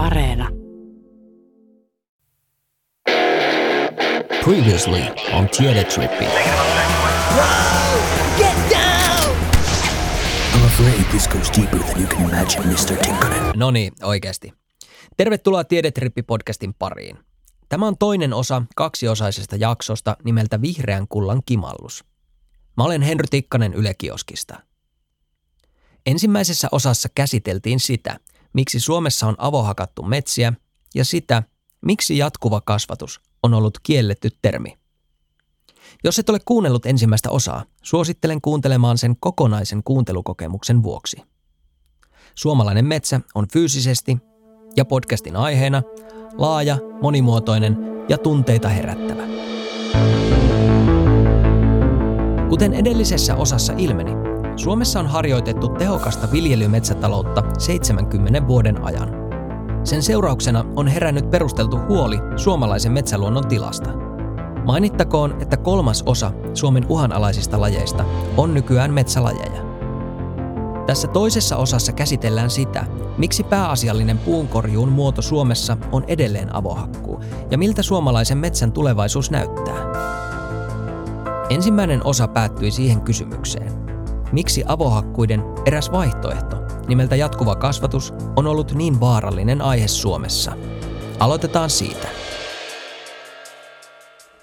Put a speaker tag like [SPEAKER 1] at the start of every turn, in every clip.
[SPEAKER 1] Areena.
[SPEAKER 2] Previously on Tiedetrippi.
[SPEAKER 3] I'm afraid this goes deeper than you can imagine, Mr. Tinkanen.
[SPEAKER 2] No niin, oikeasti. Tervetuloa Tiedetrippi-podcastin pariin. Tämä on toinen osa kaksiosaisesta jaksosta nimeltä Vihreän kullan kimallus. Mä olen Henry Tikkanen Yle Kioskista. Ensimmäisessä osassa käsiteltiin sitä, miksi Suomessa on avohakattu metsiä ja sitä, miksi jatkuva kasvatus on ollut kielletty termi. Jos et ole kuunnellut ensimmäistä osaa, suosittelen kuuntelemaan sen kokonaisen kuuntelukokemuksen vuoksi. Suomalainen metsä on fyysisesti ja podcastin aiheena laaja, monimuotoinen ja tunteita herättävä. Kuten edellisessä osassa ilmeni, Suomessa on harjoitettu tehokasta viljelymetsätaloutta 70 vuoden ajan. Sen seurauksena on herännyt perusteltu huoli suomalaisen metsäluonnon tilasta. Mainittakoon, että kolmas osa Suomen uhanalaisista lajeista on nykyään metsälajeja. Tässä toisessa osassa käsitellään sitä, miksi pääasiallinen puunkorjuun muoto Suomessa on edelleen avohakkuu ja miltä suomalaisen metsän tulevaisuus näyttää. Ensimmäinen osa päättyi siihen kysymykseen. Miksi avohakkuiden eräs vaihtoehto, nimeltä jatkuva kasvatus, on ollut niin vaarallinen aihe Suomessa? Aloitetaan siitä.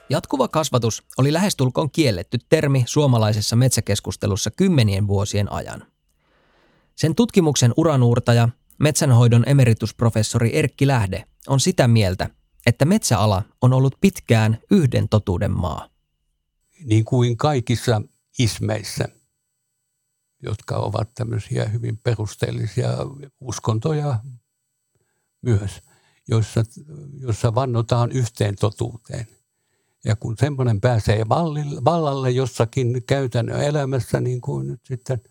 [SPEAKER 2] Jatkuva kasvatus oli lähestulkoon kielletty termi suomalaisessa metsäkeskustelussa kymmenien vuosien ajan. Sen tutkimuksen uranuurtaja, metsänhoidon emeritusprofessori Erkki Lähde on sitä mieltä, että metsäala on ollut pitkään yhden totuuden maa.
[SPEAKER 4] Niin kuin kaikissa ismeissä, jotka ovat tämmöisiä hyvin perusteellisia uskontoja myös, joissa, jossa vannotaan yhteen totuuteen. Ja kun semmoinen pääsee vallalle jossakin käytännön elämässä, niin kuin nyt sitten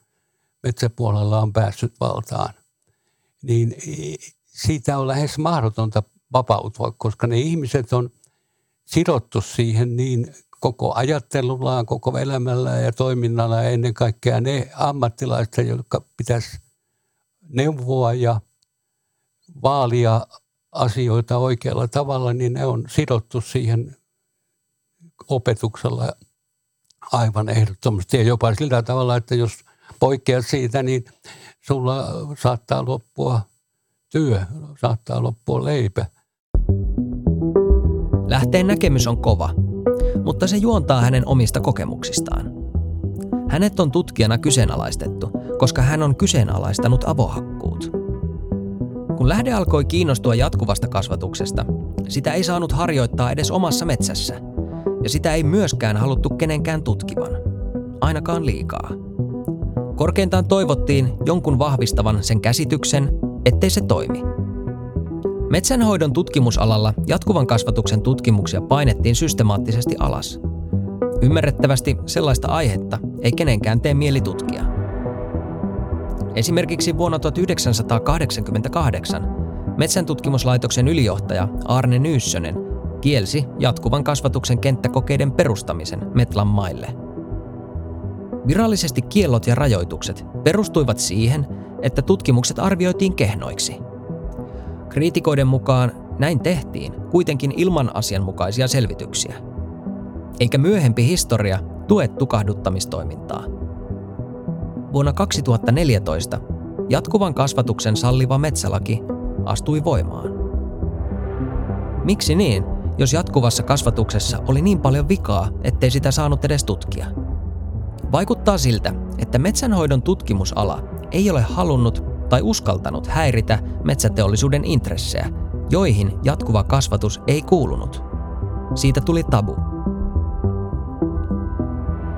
[SPEAKER 4] metsäpuolella on päässyt valtaan, niin siitä on lähes mahdotonta vapautua, koska ne ihmiset on sidottu siihen niin koko ajattelullaan, koko elämällä ja toiminnalla ja ennen kaikkea ne ammattilaiset, jotka pitäisi neuvoa ja vaalia asioita oikealla tavalla, niin ne on sidottu siihen opetuksella aivan ehdottomasti ja jopa sillä tavalla, että jos poikkeat siitä, niin sulla saattaa loppua työ, saattaa loppua leipä.
[SPEAKER 2] Lähteen näkemys on kova, mutta se juontaa hänen omista kokemuksistaan. Hänet on tutkijana kyseenalaistettu, koska hän on kyseenalaistanut avohakkuut. Kun lähde alkoi kiinnostua jatkuvasta kasvatuksesta, sitä ei saanut harjoittaa edes omassa metsässä – ja sitä ei myöskään haluttu kenenkään tutkivan. Ainakaan liikaa. Korkeintaan toivottiin jonkun vahvistavan sen käsityksen, ettei se toimi. Metsänhoidon tutkimusalalla jatkuvan kasvatuksen tutkimuksia painettiin systemaattisesti alas. Ymmärrettävästi sellaista aihetta ei kenenkään tee mieli tutkia. Esimerkiksi vuonna 1988 Metsäntutkimuslaitoksen ylijohtaja Arne Nyyssönen kielsi jatkuvan kasvatuksen kenttäkokeiden perustamisen Metlan maille. Virallisesti kiellot ja rajoitukset perustuivat siihen, että tutkimukset arvioitiin kehnoiksi. Kriitikoiden mukaan näin tehtiin kuitenkin ilman asianmukaisia selvityksiä. Eikä myöhempi historia tue tukahduttamistoimintaa. Vuonna 2014 jatkuvan kasvatuksen salliva metsälaki astui voimaan. Miksi niin? jos jatkuvassa kasvatuksessa oli niin paljon vikaa, ettei sitä saanut edes tutkia. Vaikuttaa siltä, että metsänhoidon tutkimusala ei ole halunnut tai uskaltanut häiritä metsäteollisuuden intressejä, joihin jatkuva kasvatus ei kuulunut. Siitä tuli tabu.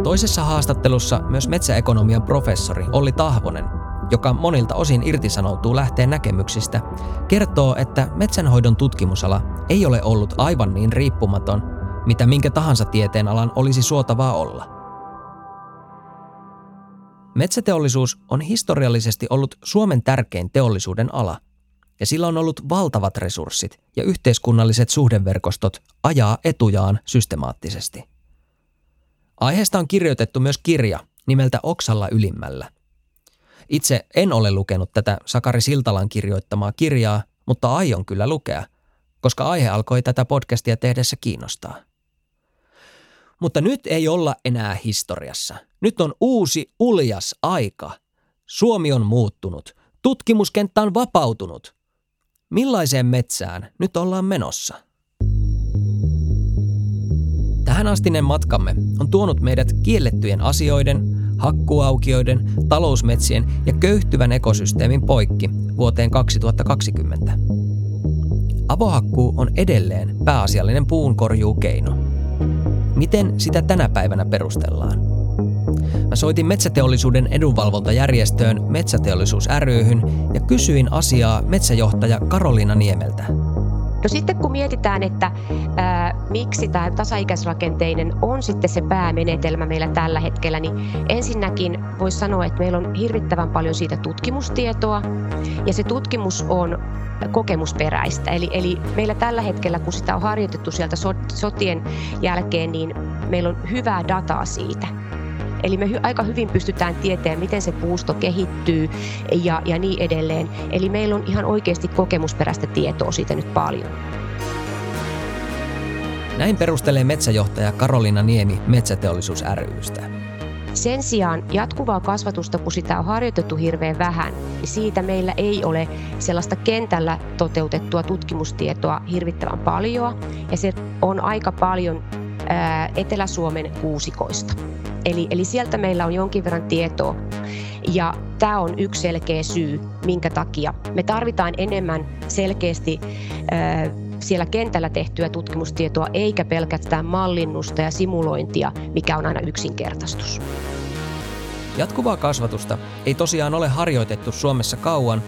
[SPEAKER 2] Toisessa haastattelussa myös metsäekonomian professori Olli Tahvonen joka monilta osin irtisanoutuu lähteen näkemyksistä, kertoo, että metsänhoidon tutkimusala ei ole ollut aivan niin riippumaton, mitä minkä tahansa tieteenalan olisi suotavaa olla. Metsäteollisuus on historiallisesti ollut Suomen tärkein teollisuuden ala, ja sillä on ollut valtavat resurssit ja yhteiskunnalliset suhdeverkostot ajaa etujaan systemaattisesti. Aiheesta on kirjoitettu myös kirja nimeltä Oksalla ylimmällä – itse en ole lukenut tätä Sakari Siltalan kirjoittamaa kirjaa, mutta aion kyllä lukea, koska aihe alkoi tätä podcastia tehdessä kiinnostaa. Mutta nyt ei olla enää historiassa. Nyt on uusi uljas aika. Suomi on muuttunut. Tutkimuskenttä on vapautunut. Millaiseen metsään nyt ollaan menossa? Tähän astinen matkamme on tuonut meidät kiellettyjen asioiden, hakkuaukioiden, talousmetsien ja köyhtyvän ekosysteemin poikki vuoteen 2020. Avohakkuu on edelleen pääasiallinen puunkorjuukeino. Miten sitä tänä päivänä perustellaan? Mä soitin metsäteollisuuden edunvalvontajärjestöön Metsäteollisuus ryhyn ja kysyin asiaa metsäjohtaja Karoliina Niemeltä.
[SPEAKER 1] No sitten kun mietitään, että ää, miksi tämä tasaikäisrakenteinen on sitten se päämenetelmä meillä tällä hetkellä, niin ensinnäkin voisi sanoa, että meillä on hirvittävän paljon siitä tutkimustietoa ja se tutkimus on kokemusperäistä. Eli, eli meillä tällä hetkellä, kun sitä on harjoitettu sieltä sotien jälkeen, niin meillä on hyvää dataa siitä. Eli me hy- aika hyvin pystytään tietämään, miten se puusto kehittyy ja, ja niin edelleen. Eli meillä on ihan oikeasti kokemusperäistä tietoa siitä nyt paljon.
[SPEAKER 2] Näin perustelee metsäjohtaja Karolina Niemi Metsäteollisuus rystä.
[SPEAKER 1] Sen sijaan jatkuvaa kasvatusta, kun sitä on harjoitettu hirveän vähän, niin siitä meillä ei ole sellaista kentällä toteutettua tutkimustietoa hirvittävän paljon. Ja se on aika paljon Etelä-Suomen kuusikoista. Eli, eli sieltä meillä on jonkin verran tietoa. Ja tämä on yksi selkeä syy, minkä takia me tarvitaan enemmän selkeästi äh, siellä kentällä tehtyä tutkimustietoa, eikä pelkästään mallinnusta ja simulointia, mikä on aina yksinkertaistus.
[SPEAKER 2] Jatkuvaa kasvatusta ei tosiaan ole harjoitettu Suomessa kauan,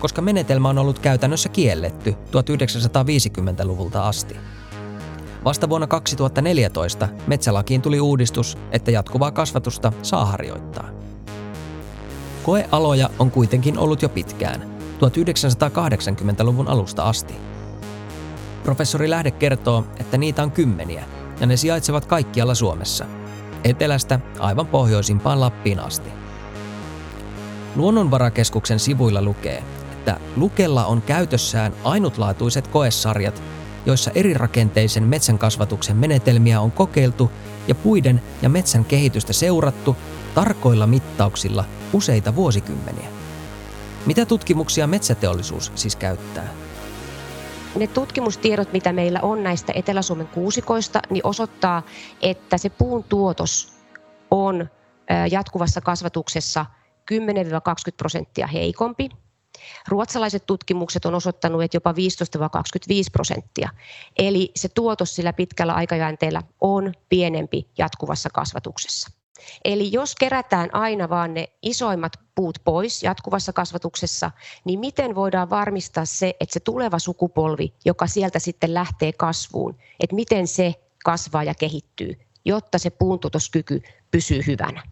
[SPEAKER 2] koska menetelmä on ollut käytännössä kielletty 1950-luvulta asti. Vasta vuonna 2014 metsälakiin tuli uudistus, että jatkuvaa kasvatusta saa harjoittaa. Koealoja on kuitenkin ollut jo pitkään, 1980-luvun alusta asti. Professori Lähde kertoo, että niitä on kymmeniä, ja ne sijaitsevat kaikkialla Suomessa, etelästä aivan pohjoisimpaan Lappiin asti. Luonnonvarakeskuksen sivuilla lukee, että Lukella on käytössään ainutlaatuiset koesarjat, joissa erirakenteisen metsän kasvatuksen menetelmiä on kokeiltu ja puiden ja metsän kehitystä seurattu tarkoilla mittauksilla useita vuosikymmeniä. Mitä tutkimuksia metsäteollisuus siis käyttää?
[SPEAKER 1] Ne tutkimustiedot, mitä meillä on näistä Etelä-Suomen kuusikoista, niin osoittaa, että se puun tuotos on jatkuvassa kasvatuksessa 10-20 prosenttia heikompi Ruotsalaiset tutkimukset on osoittanut, että jopa 15-25 prosenttia. Eli se tuotos sillä pitkällä aikajänteellä on pienempi jatkuvassa kasvatuksessa. Eli jos kerätään aina vaan ne isoimmat puut pois jatkuvassa kasvatuksessa, niin miten voidaan varmistaa se, että se tuleva sukupolvi, joka sieltä sitten lähtee kasvuun, että miten se kasvaa ja kehittyy, jotta se puuntuotoskyky pysyy hyvänä.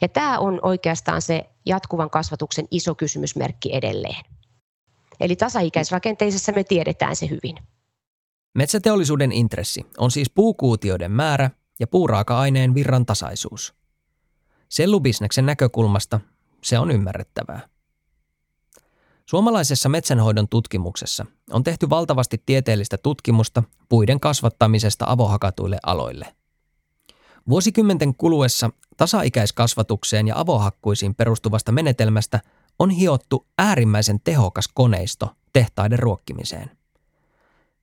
[SPEAKER 1] Ja tämä on oikeastaan se jatkuvan kasvatuksen iso kysymysmerkki edelleen. Eli tasaikäisrakenteisessa me tiedetään se hyvin.
[SPEAKER 2] Metsäteollisuuden intressi on siis puukuutioiden määrä ja puuraaka-aineen virran tasaisuus. Sellubisneksen näkökulmasta se on ymmärrettävää. Suomalaisessa metsänhoidon tutkimuksessa on tehty valtavasti tieteellistä tutkimusta puiden kasvattamisesta avohakatuille aloille – Vuosikymmenten kuluessa tasaikäiskasvatukseen ja avohakkuisiin perustuvasta menetelmästä on hiottu äärimmäisen tehokas koneisto tehtaiden ruokkimiseen.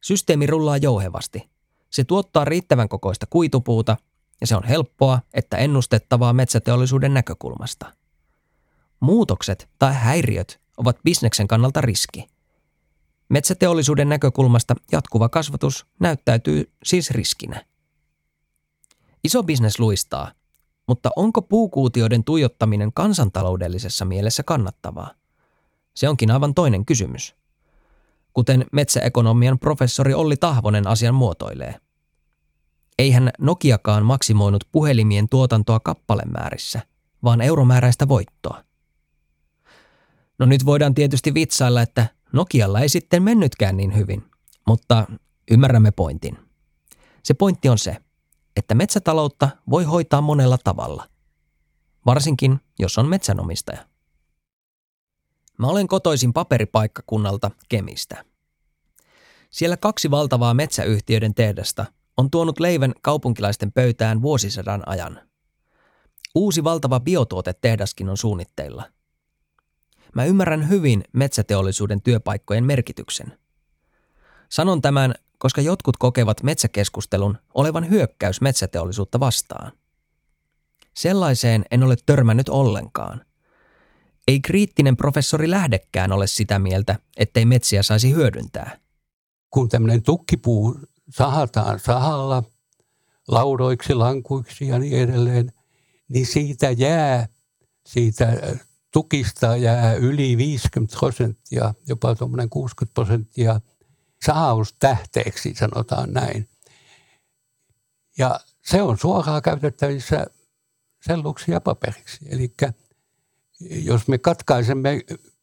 [SPEAKER 2] Systeemi rullaa jouhevasti. Se tuottaa riittävän kokoista kuitupuuta ja se on helppoa että ennustettavaa metsäteollisuuden näkökulmasta. Muutokset tai häiriöt ovat bisneksen kannalta riski. Metsäteollisuuden näkökulmasta jatkuva kasvatus näyttäytyy siis riskinä. Iso bisnes luistaa, mutta onko puukuutioiden tuijottaminen kansantaloudellisessa mielessä kannattavaa? Se onkin aivan toinen kysymys. Kuten metsäekonomian professori Olli Tahvonen asian muotoilee. Eihän Nokiakaan maksimoinut puhelimien tuotantoa kappalemäärissä, vaan euromääräistä voittoa. No nyt voidaan tietysti vitsailla, että Nokialla ei sitten mennytkään niin hyvin, mutta ymmärrämme pointin. Se pointti on se – metsätaloutta voi hoitaa monella tavalla, varsinkin jos on metsänomistaja. Mä olen kotoisin paperipaikkakunnalta Kemistä. Siellä kaksi valtavaa metsäyhtiöiden tehdasta on tuonut leivän kaupunkilaisten pöytään vuosisadan ajan. Uusi valtava biotuotetehdaskin on suunnitteilla. Mä ymmärrän hyvin metsäteollisuuden työpaikkojen merkityksen. Sanon tämän, koska jotkut kokevat metsäkeskustelun olevan hyökkäys metsäteollisuutta vastaan. Sellaiseen en ole törmännyt ollenkaan. Ei kriittinen professori lähdekään ole sitä mieltä, ettei metsiä saisi hyödyntää.
[SPEAKER 4] Kun tämmöinen tukkipuu sahataan sahalla laudoiksi, lankuiksi ja niin edelleen, niin siitä jää, siitä tukista jää yli 50 prosenttia, jopa tuommoinen 60 prosenttia sahaustähteeksi, sanotaan näin. Ja se on suoraan käytettävissä selluksi ja paperiksi. Eli jos me katkaisemme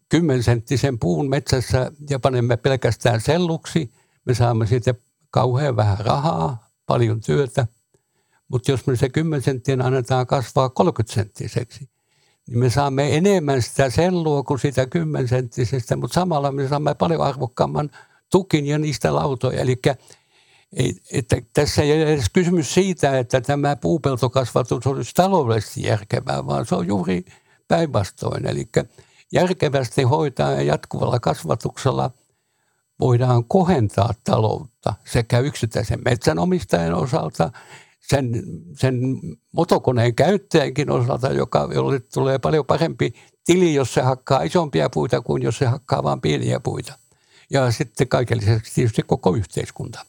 [SPEAKER 4] kymmensenttisen puun metsässä ja panemme pelkästään selluksi, me saamme siitä kauhean vähän rahaa, paljon työtä. Mutta jos me se 10 senttiä annetaan kasvaa 30 senttiseksi, niin me saamme enemmän sitä sellua kuin sitä 10 senttisestä, mutta samalla me saamme paljon arvokkaamman tukin ja niistä lautoja. Eli että tässä ei ole edes kysymys siitä, että tämä puupeltokasvatus olisi taloudellisesti järkevää, vaan se on juuri päinvastoin. Eli järkevästi hoitaa ja jatkuvalla kasvatuksella voidaan kohentaa taloutta sekä yksittäisen metsänomistajan osalta, sen, sen motokoneen käyttäjänkin osalta, joka, jolle tulee paljon parempi tili, jos se hakkaa isompia puita kuin jos se hakkaa vain pieniä puita. Ja sitten kaiken lisäksi tietysti koko yhteiskunta.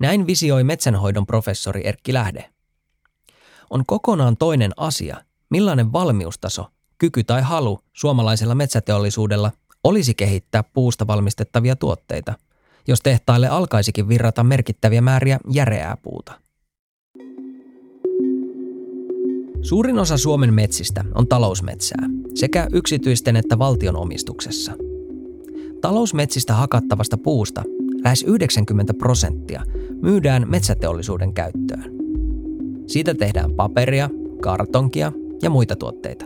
[SPEAKER 2] Näin visioi metsänhoidon professori Erkki Lähde. On kokonaan toinen asia, millainen valmiustaso, kyky tai halu suomalaisella metsäteollisuudella olisi kehittää puusta valmistettavia tuotteita, jos tehtaille alkaisikin virrata merkittäviä määriä järeää puuta. Suurin osa Suomen metsistä on talousmetsää, sekä yksityisten että valtion omistuksessa. Talousmetsistä hakattavasta puusta lähes 90 prosenttia myydään metsäteollisuuden käyttöön. Siitä tehdään paperia, kartonkia ja muita tuotteita.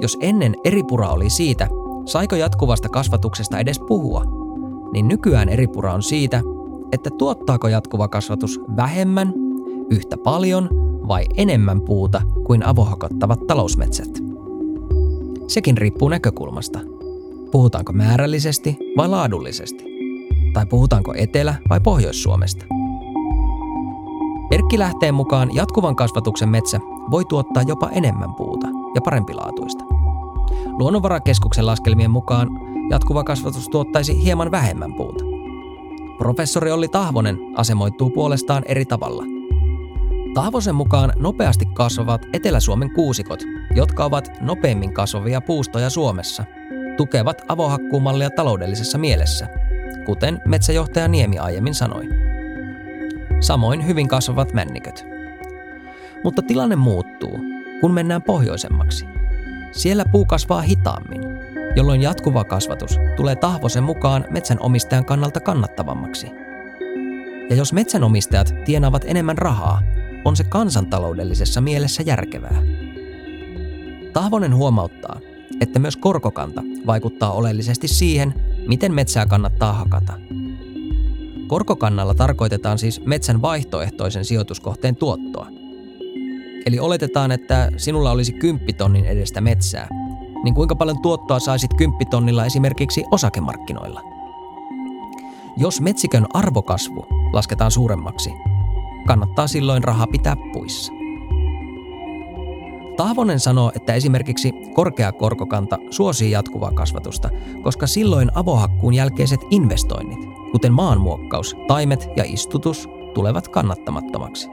[SPEAKER 2] Jos ennen eri pura oli siitä, saiko jatkuvasta kasvatuksesta edes puhua, niin nykyään eri pura on siitä, että tuottaako jatkuva kasvatus vähemmän, yhtä paljon vai enemmän puuta kuin avohakattavat talousmetsät. Sekin riippuu näkökulmasta. Puhutaanko määrällisesti vai laadullisesti? Tai puhutaanko Etelä- vai Pohjois-Suomesta? Erkki lähteen mukaan jatkuvan kasvatuksen metsä voi tuottaa jopa enemmän puuta ja parempilaatuista. Luonnonvarakeskuksen laskelmien mukaan jatkuva kasvatus tuottaisi hieman vähemmän puuta. Professori Olli Tahvonen asemoittuu puolestaan eri tavalla. Tahvosen mukaan nopeasti kasvavat Etelä-Suomen kuusikot, jotka ovat nopeimmin kasvavia puustoja Suomessa, tukevat avohakkuumallia taloudellisessa mielessä, kuten metsäjohtaja Niemi aiemmin sanoi. Samoin hyvin kasvavat männiköt. Mutta tilanne muuttuu, kun mennään pohjoisemmaksi. Siellä puu kasvaa hitaammin, jolloin jatkuva kasvatus tulee tahvosen mukaan metsänomistajan kannalta kannattavammaksi. Ja jos metsänomistajat tienaavat enemmän rahaa, on se kansantaloudellisessa mielessä järkevää. Tahvonen huomauttaa, että myös korkokanta vaikuttaa oleellisesti siihen, miten metsää kannattaa hakata. Korkokannalla tarkoitetaan siis metsän vaihtoehtoisen sijoituskohteen tuottoa – Eli oletetaan, että sinulla olisi kymppitonnin edestä metsää, niin kuinka paljon tuottoa saisit kymppitonnilla esimerkiksi osakemarkkinoilla? Jos metsikön arvokasvu lasketaan suuremmaksi, kannattaa silloin raha pitää puissa. Tahvonen sanoo, että esimerkiksi korkea korkokanta suosii jatkuvaa kasvatusta, koska silloin avohakkuun jälkeiset investoinnit, kuten maanmuokkaus, taimet ja istutus, tulevat kannattamattomaksi.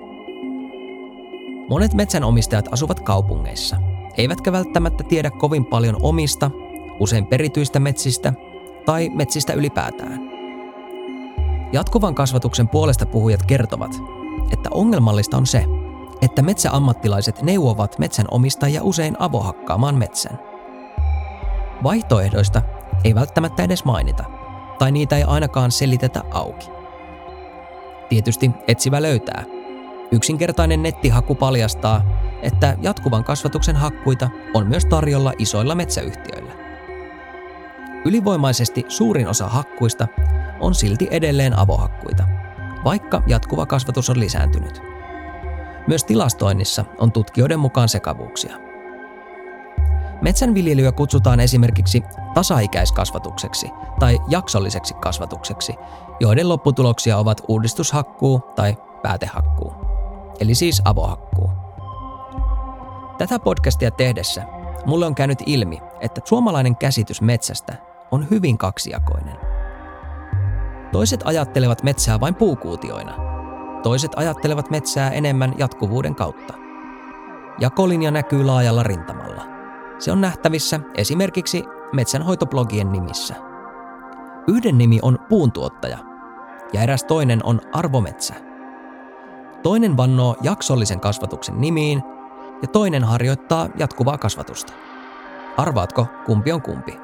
[SPEAKER 2] Monet metsänomistajat asuvat kaupungeissa, eivätkä välttämättä tiedä kovin paljon omista, usein perityistä metsistä tai metsistä ylipäätään. Jatkuvan kasvatuksen puolesta puhujat kertovat, että ongelmallista on se, että metsäammattilaiset neuvovat metsänomistajia usein avohakkaamaan metsän. Vaihtoehdoista ei välttämättä edes mainita, tai niitä ei ainakaan selitetä auki. Tietysti etsivä löytää – Yksinkertainen nettihaku paljastaa, että jatkuvan kasvatuksen hakkuita on myös tarjolla isoilla metsäyhtiöillä. ylivoimaisesti suurin osa hakkuista on silti edelleen avohakkuita, vaikka jatkuva kasvatus on lisääntynyt. Myös tilastoinnissa on tutkijoiden mukaan sekavuuksia. Metsänviljelyä kutsutaan esimerkiksi tasaikäiskasvatukseksi tai jaksolliseksi kasvatukseksi, joiden lopputuloksia ovat uudistushakkuu tai päätehakkuu, eli siis avohakkuu. Tätä podcastia tehdessä mulle on käynyt ilmi, että suomalainen käsitys metsästä on hyvin kaksijakoinen. Toiset ajattelevat metsää vain puukuutioina. Toiset ajattelevat metsää enemmän jatkuvuuden kautta. Jakolinja näkyy laajalla rintamalla. Se on nähtävissä esimerkiksi metsänhoitoblogien nimissä. Yhden nimi on puuntuottaja ja eräs toinen on arvometsä. Toinen vannoo jaksollisen kasvatuksen nimiin ja toinen harjoittaa jatkuvaa kasvatusta. Arvaatko, kumpi on kumpi?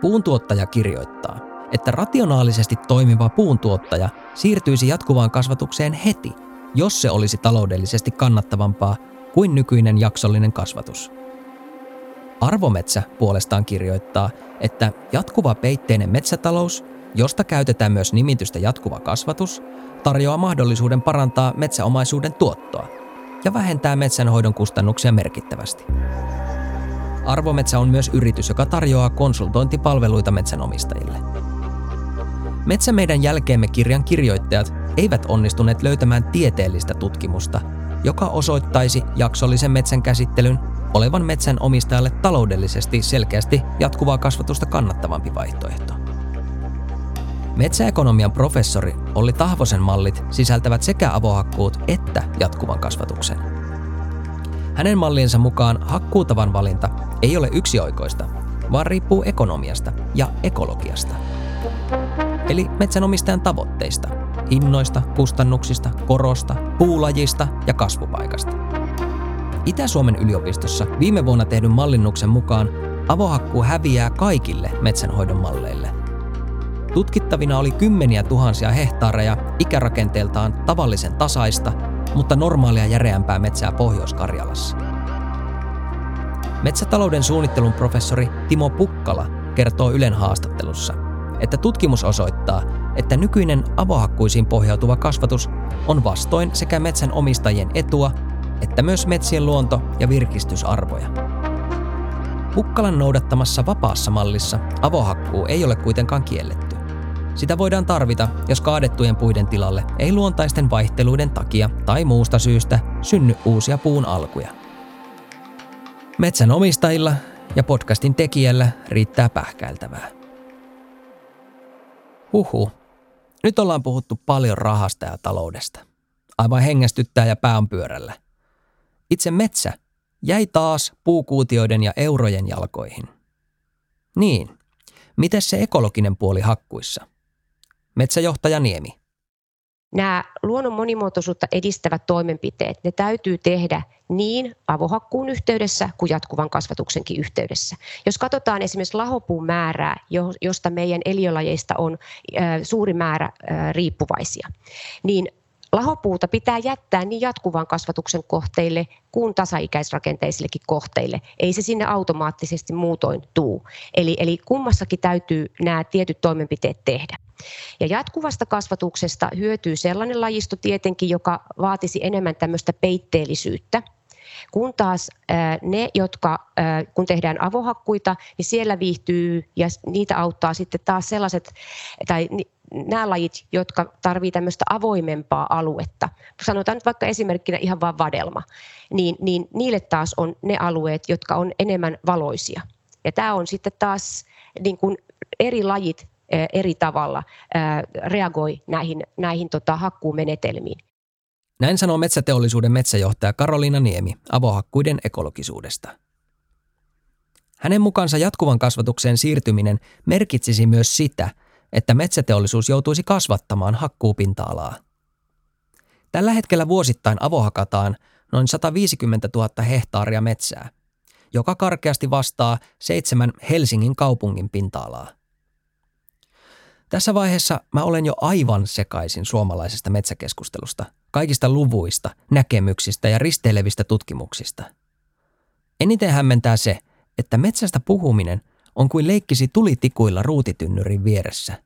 [SPEAKER 2] Puuntuottaja kirjoittaa, että rationaalisesti toimiva puuntuottaja siirtyisi jatkuvaan kasvatukseen heti, jos se olisi taloudellisesti kannattavampaa kuin nykyinen jaksollinen kasvatus. Arvometsä puolestaan kirjoittaa, että jatkuva peitteinen metsätalous, josta käytetään myös nimitystä jatkuva kasvatus, tarjoaa mahdollisuuden parantaa metsäomaisuuden tuottoa ja vähentää metsänhoidon kustannuksia merkittävästi. Arvometsä on myös yritys, joka tarjoaa konsultointipalveluita metsänomistajille. Metsä meidän jälkeemme kirjan kirjoittajat eivät onnistuneet löytämään tieteellistä tutkimusta, joka osoittaisi jaksollisen metsän käsittelyn olevan metsän omistajalle taloudellisesti selkeästi jatkuvaa kasvatusta kannattavampi vaihtoehto. Metsäekonomian professori Olli Tahvosen mallit sisältävät sekä avohakkuut että jatkuvan kasvatuksen. Hänen malliensa mukaan hakkuutavan valinta ei ole yksioikoista, vaan riippuu ekonomiasta ja ekologiasta. Eli metsänomistajan tavoitteista, hinnoista, kustannuksista, korosta, puulajista ja kasvupaikasta. Itä-Suomen yliopistossa viime vuonna tehdyn mallinnuksen mukaan avohakkuu häviää kaikille metsänhoidon malleille. Tutkittavina oli kymmeniä tuhansia hehtaareja ikärakenteeltaan tavallisen tasaista, mutta normaalia järeämpää metsää Pohjois-Karjalassa. Metsätalouden suunnittelun professori Timo Pukkala kertoo Ylen haastattelussa, että tutkimus osoittaa, että nykyinen avohakkuisiin pohjautuva kasvatus on vastoin sekä metsän omistajien etua että myös metsien luonto- ja virkistysarvoja. Pukkalan noudattamassa vapaassa mallissa avohakkuu ei ole kuitenkaan kielletty. Sitä voidaan tarvita, jos kaadettujen puiden tilalle ei luontaisten vaihteluiden takia tai muusta syystä synny uusia puun alkuja. Metsän omistajilla ja podcastin tekijällä riittää pähkäiltävää. Huhu. Nyt ollaan puhuttu paljon rahasta ja taloudesta. Aivan hengästyttää ja pää on pyörällä. Itse metsä jäi taas puukuutioiden ja eurojen jalkoihin. Niin, miten se ekologinen puoli hakkuissa? Metsäjohtaja Niemi.
[SPEAKER 1] Nämä luonnon monimuotoisuutta edistävät toimenpiteet, ne täytyy tehdä niin avohakkuun yhteydessä kuin jatkuvan kasvatuksenkin yhteydessä. Jos katsotaan esimerkiksi lahopuun määrää, josta meidän eliölajeista on suuri määrä riippuvaisia, niin Lahopuuta pitää jättää niin jatkuvan kasvatuksen kohteille kuin tasaikäisrakenteisillekin kohteille. Ei se sinne automaattisesti muutoin tuu. Eli, eli kummassakin täytyy nämä tietyt toimenpiteet tehdä. Ja jatkuvasta kasvatuksesta hyötyy sellainen lajisto tietenkin, joka vaatisi enemmän tämmöistä peitteellisyyttä, kun taas ne, jotka kun tehdään avohakkuita, niin siellä viihtyy ja niitä auttaa sitten taas sellaiset, tai nämä lajit, jotka tarvitsevat tämmöistä avoimempaa aluetta, sanotaan nyt vaikka esimerkkinä ihan vain vadelma, niin, niin niille taas on ne alueet, jotka on enemmän valoisia. Ja tämä on sitten taas niin kuin eri lajit eri tavalla reagoi näihin, näihin tota, hakkuumenetelmiin.
[SPEAKER 2] Näin sanoo metsäteollisuuden metsäjohtaja Karoliina Niemi avohakkuiden ekologisuudesta. Hänen mukaansa jatkuvan kasvatukseen siirtyminen merkitsisi myös sitä, että metsäteollisuus joutuisi kasvattamaan hakkuupinta-alaa. Tällä hetkellä vuosittain avohakataan noin 150 000 hehtaaria metsää, joka karkeasti vastaa seitsemän Helsingin kaupungin pinta-alaa. Tässä vaiheessa mä olen jo aivan sekaisin suomalaisesta metsäkeskustelusta, kaikista luvuista, näkemyksistä ja risteilevistä tutkimuksista. Eniten hämmentää se, että metsästä puhuminen on kuin leikkisi tulitikuilla ruutitynnyrin vieressä.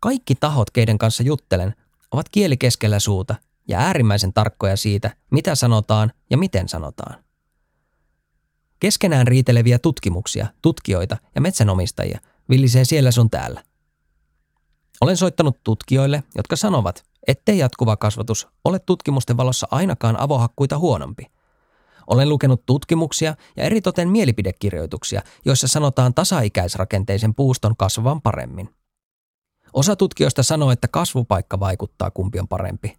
[SPEAKER 2] Kaikki tahot, keiden kanssa juttelen, ovat kieli keskellä suuta ja äärimmäisen tarkkoja siitä, mitä sanotaan ja miten sanotaan. Keskenään riiteleviä tutkimuksia, tutkijoita ja metsänomistajia villisee siellä sun täällä. Olen soittanut tutkijoille, jotka sanovat, ettei jatkuva kasvatus ole tutkimusten valossa ainakaan avohakkuita huonompi. Olen lukenut tutkimuksia ja eritoten mielipidekirjoituksia, joissa sanotaan tasaikäisrakenteisen puuston kasvavan paremmin. Osa tutkijoista sanoo, että kasvupaikka vaikuttaa kumpi on parempi.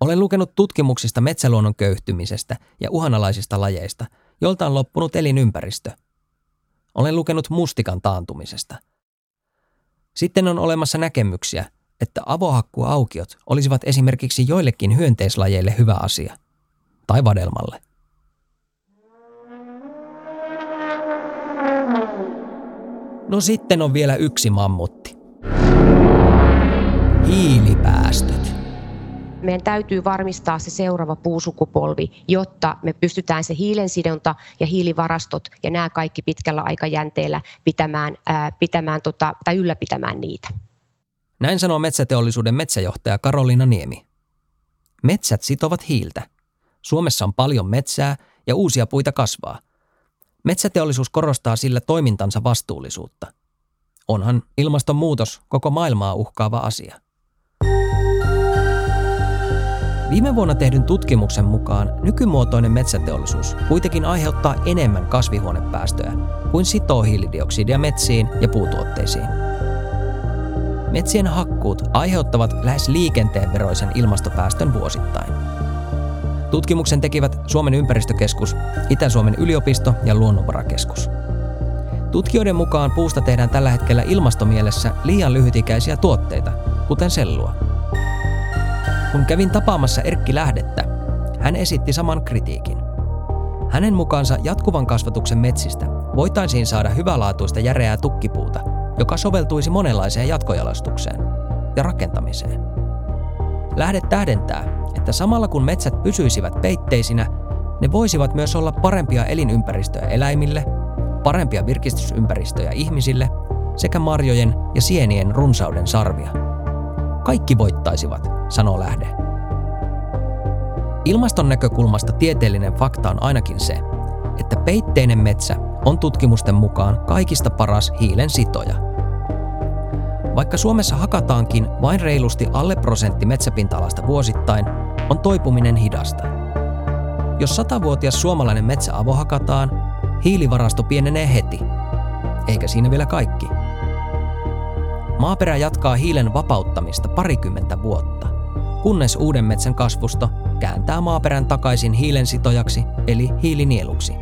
[SPEAKER 2] Olen lukenut tutkimuksista metsäluonnon köyhtymisestä ja uhanalaisista lajeista, jolta on loppunut elinympäristö. Olen lukenut mustikan taantumisesta. Sitten on olemassa näkemyksiä, että avohakkuaukiot olisivat esimerkiksi joillekin hyönteislajeille hyvä asia. Tai vadelmalle. No sitten on vielä yksi mammutti. Hiilipäästöt.
[SPEAKER 1] Meidän täytyy varmistaa se seuraava puusukupolvi, jotta me pystytään se hiilensidonta ja hiilivarastot ja nämä kaikki pitkällä aikajänteellä pitämään, ää, pitämään tota, tai ylläpitämään niitä.
[SPEAKER 2] Näin sanoo metsäteollisuuden metsäjohtaja Karolina Niemi. Metsät sitovat hiiltä. Suomessa on paljon metsää ja uusia puita kasvaa. Metsäteollisuus korostaa sillä toimintansa vastuullisuutta. Onhan ilmastonmuutos koko maailmaa uhkaava asia. Viime vuonna tehdyn tutkimuksen mukaan nykymuotoinen metsäteollisuus kuitenkin aiheuttaa enemmän kasvihuonepäästöjä kuin sitoo hiilidioksidia metsiin ja puutuotteisiin. Metsien hakkuut aiheuttavat lähes liikenteenveroisen ilmastopäästön vuosittain. Tutkimuksen tekivät Suomen ympäristökeskus, Itä-Suomen yliopisto ja Luonnonvarakeskus. Tutkijoiden mukaan puusta tehdään tällä hetkellä ilmastomielessä liian lyhytikäisiä tuotteita, kuten sellua. Kun kävin tapaamassa Erkki Lähdettä, hän esitti saman kritiikin. Hänen mukaansa jatkuvan kasvatuksen metsistä voitaisiin saada hyvälaatuista järeää tukkipuuta, joka soveltuisi monenlaiseen jatkojalostukseen ja rakentamiseen. Lähde tähdentää, että samalla kun metsät pysyisivät peitteisinä, ne voisivat myös olla parempia elinympäristöjä eläimille, parempia virkistysympäristöjä ihmisille sekä marjojen ja sienien runsauden sarvia. Kaikki voittaisivat, sanoo lähde. Ilmaston näkökulmasta tieteellinen fakta on ainakin se, että peitteinen metsä on tutkimusten mukaan kaikista paras hiilen sitoja. Vaikka Suomessa hakataankin vain reilusti alle prosentti metsäpinta-alasta vuosittain, on toipuminen hidasta. Jos satavuotias suomalainen metsä avohakataan, hiilivarasto pienenee heti. Eikä siinä vielä kaikki. Maaperä jatkaa hiilen vapauttamista parikymmentä vuotta, kunnes uuden metsän kasvusto kääntää maaperän takaisin hiilensitojaksi eli hiilinieluksi.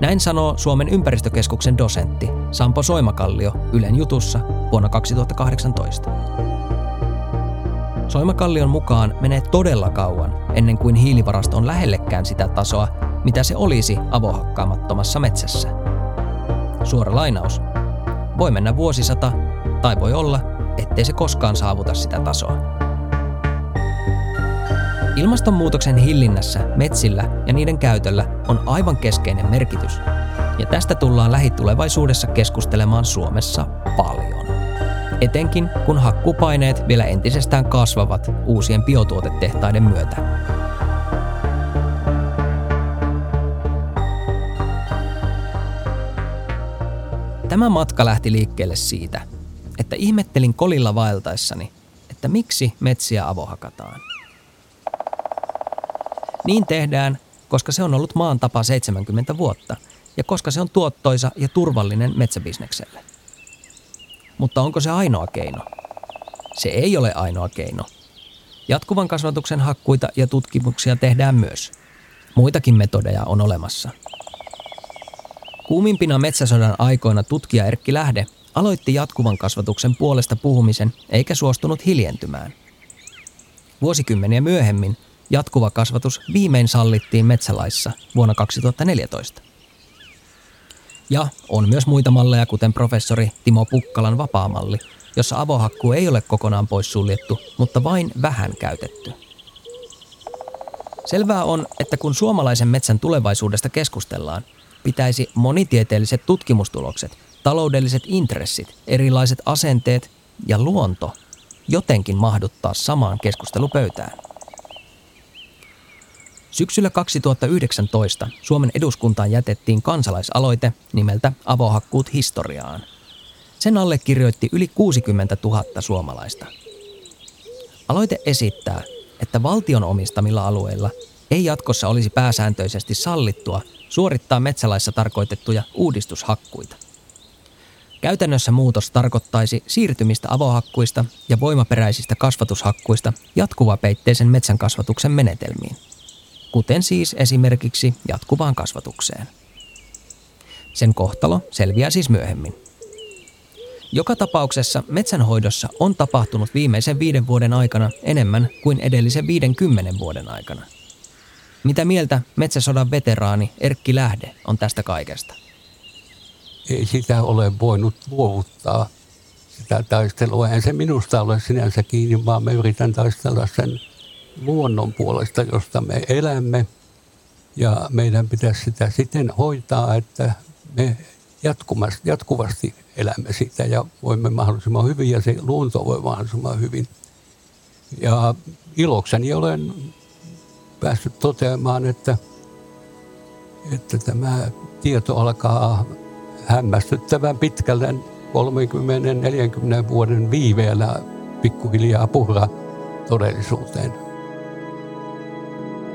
[SPEAKER 2] Näin sanoo Suomen ympäristökeskuksen dosentti Sampo Soimakallio Ylen jutussa vuonna 2018. Soimakallion mukaan menee todella kauan ennen kuin hiilivarasto on lähellekään sitä tasoa, mitä se olisi avohakkaamattomassa metsässä. Suora lainaus. Voi mennä vuosisata, tai voi olla, ettei se koskaan saavuta sitä tasoa. Ilmastonmuutoksen hillinnässä metsillä ja niiden käytöllä on aivan keskeinen merkitys, ja tästä tullaan lähitulevaisuudessa keskustelemaan Suomessa paljon. Etenkin kun hakkupaineet vielä entisestään kasvavat uusien biotuotetehtaiden myötä. Tämä matka lähti liikkeelle siitä, että ihmettelin kolilla vaeltaessani, että miksi metsiä avohakataan. Niin tehdään, koska se on ollut maan tapa 70 vuotta ja koska se on tuottoisa ja turvallinen metsäbisnekselle. Mutta onko se ainoa keino? Se ei ole ainoa keino. Jatkuvan kasvatuksen hakkuita ja tutkimuksia tehdään myös. Muitakin metodeja on olemassa. Kuumimpina metsäsodan aikoina tutkija Erkki Lähde aloitti jatkuvan kasvatuksen puolesta puhumisen eikä suostunut hiljentymään. Vuosikymmeniä myöhemmin jatkuva kasvatus viimein sallittiin metsälaissa vuonna 2014. Ja on myös muita malleja, kuten professori Timo Pukkalan vapaamalli, jossa avohakku ei ole kokonaan poissuljettu, mutta vain vähän käytetty. Selvää on, että kun suomalaisen metsän tulevaisuudesta keskustellaan, pitäisi monitieteelliset tutkimustulokset, taloudelliset intressit, erilaiset asenteet ja luonto jotenkin mahduttaa samaan keskustelupöytään. Syksyllä 2019 Suomen eduskuntaan jätettiin kansalaisaloite nimeltä Avohakkuut historiaan. Sen allekirjoitti yli 60 000 suomalaista. Aloite esittää, että valtion omistamilla alueilla ei jatkossa olisi pääsääntöisesti sallittua suorittaa metsälaissa tarkoitettuja uudistushakkuita. Käytännössä muutos tarkoittaisi siirtymistä avohakkuista ja voimaperäisistä kasvatushakkuista jatkuvapeitteisen metsän kasvatuksen menetelmiin, kuten siis esimerkiksi jatkuvaan kasvatukseen. Sen kohtalo selviää siis myöhemmin. Joka tapauksessa metsänhoidossa on tapahtunut viimeisen viiden vuoden aikana enemmän kuin edellisen 50 vuoden aikana – mitä mieltä metsäsodan veteraani Erkki Lähde on tästä kaikesta?
[SPEAKER 4] Ei sitä ole voinut luovuttaa, sitä taistelua. En se minusta ole sinänsä kiinni, vaan me yritän taistella sen luonnon puolesta, josta me elämme. Ja meidän pitäisi sitä siten hoitaa, että me jatkuvasti, jatkuvasti elämme sitä ja voimme mahdollisimman hyvin ja se luonto voi mahdollisimman hyvin. Ja ilokseni olen päässyt toteamaan, että, että tämä tieto alkaa hämmästyttävän pitkälle 30-40 vuoden viiveellä pikkuhiljaa purra todellisuuteen.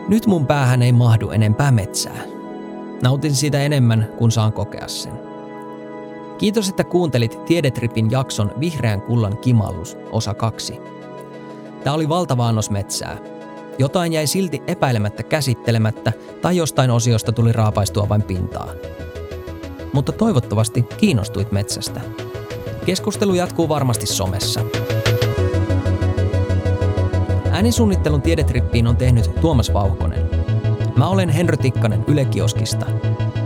[SPEAKER 2] Nyt mun päähän ei mahdu enempää metsää. Nautin siitä enemmän, kun saan kokea sen. Kiitos, että kuuntelit Tiedetripin jakson Vihreän kullan kimallus, osa 2. Tämä oli valtava annos metsää, jotain jäi silti epäilemättä käsittelemättä tai jostain osiosta tuli raapaistua vain pintaa. Mutta toivottavasti kiinnostuit metsästä. Keskustelu jatkuu varmasti somessa. Äänisuunnittelun tiedetrippiin on tehnyt Tuomas Vauhkonen. Mä olen Henry Tikkanen Yle Kioskista.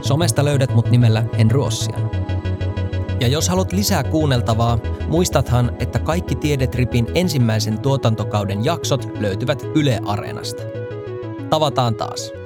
[SPEAKER 2] Somesta löydät mut nimellä Henry Ossian. Ja jos haluat lisää kuunneltavaa, muistathan, että kaikki Tiedetripin ensimmäisen tuotantokauden jaksot löytyvät Yle Areenasta. Tavataan taas.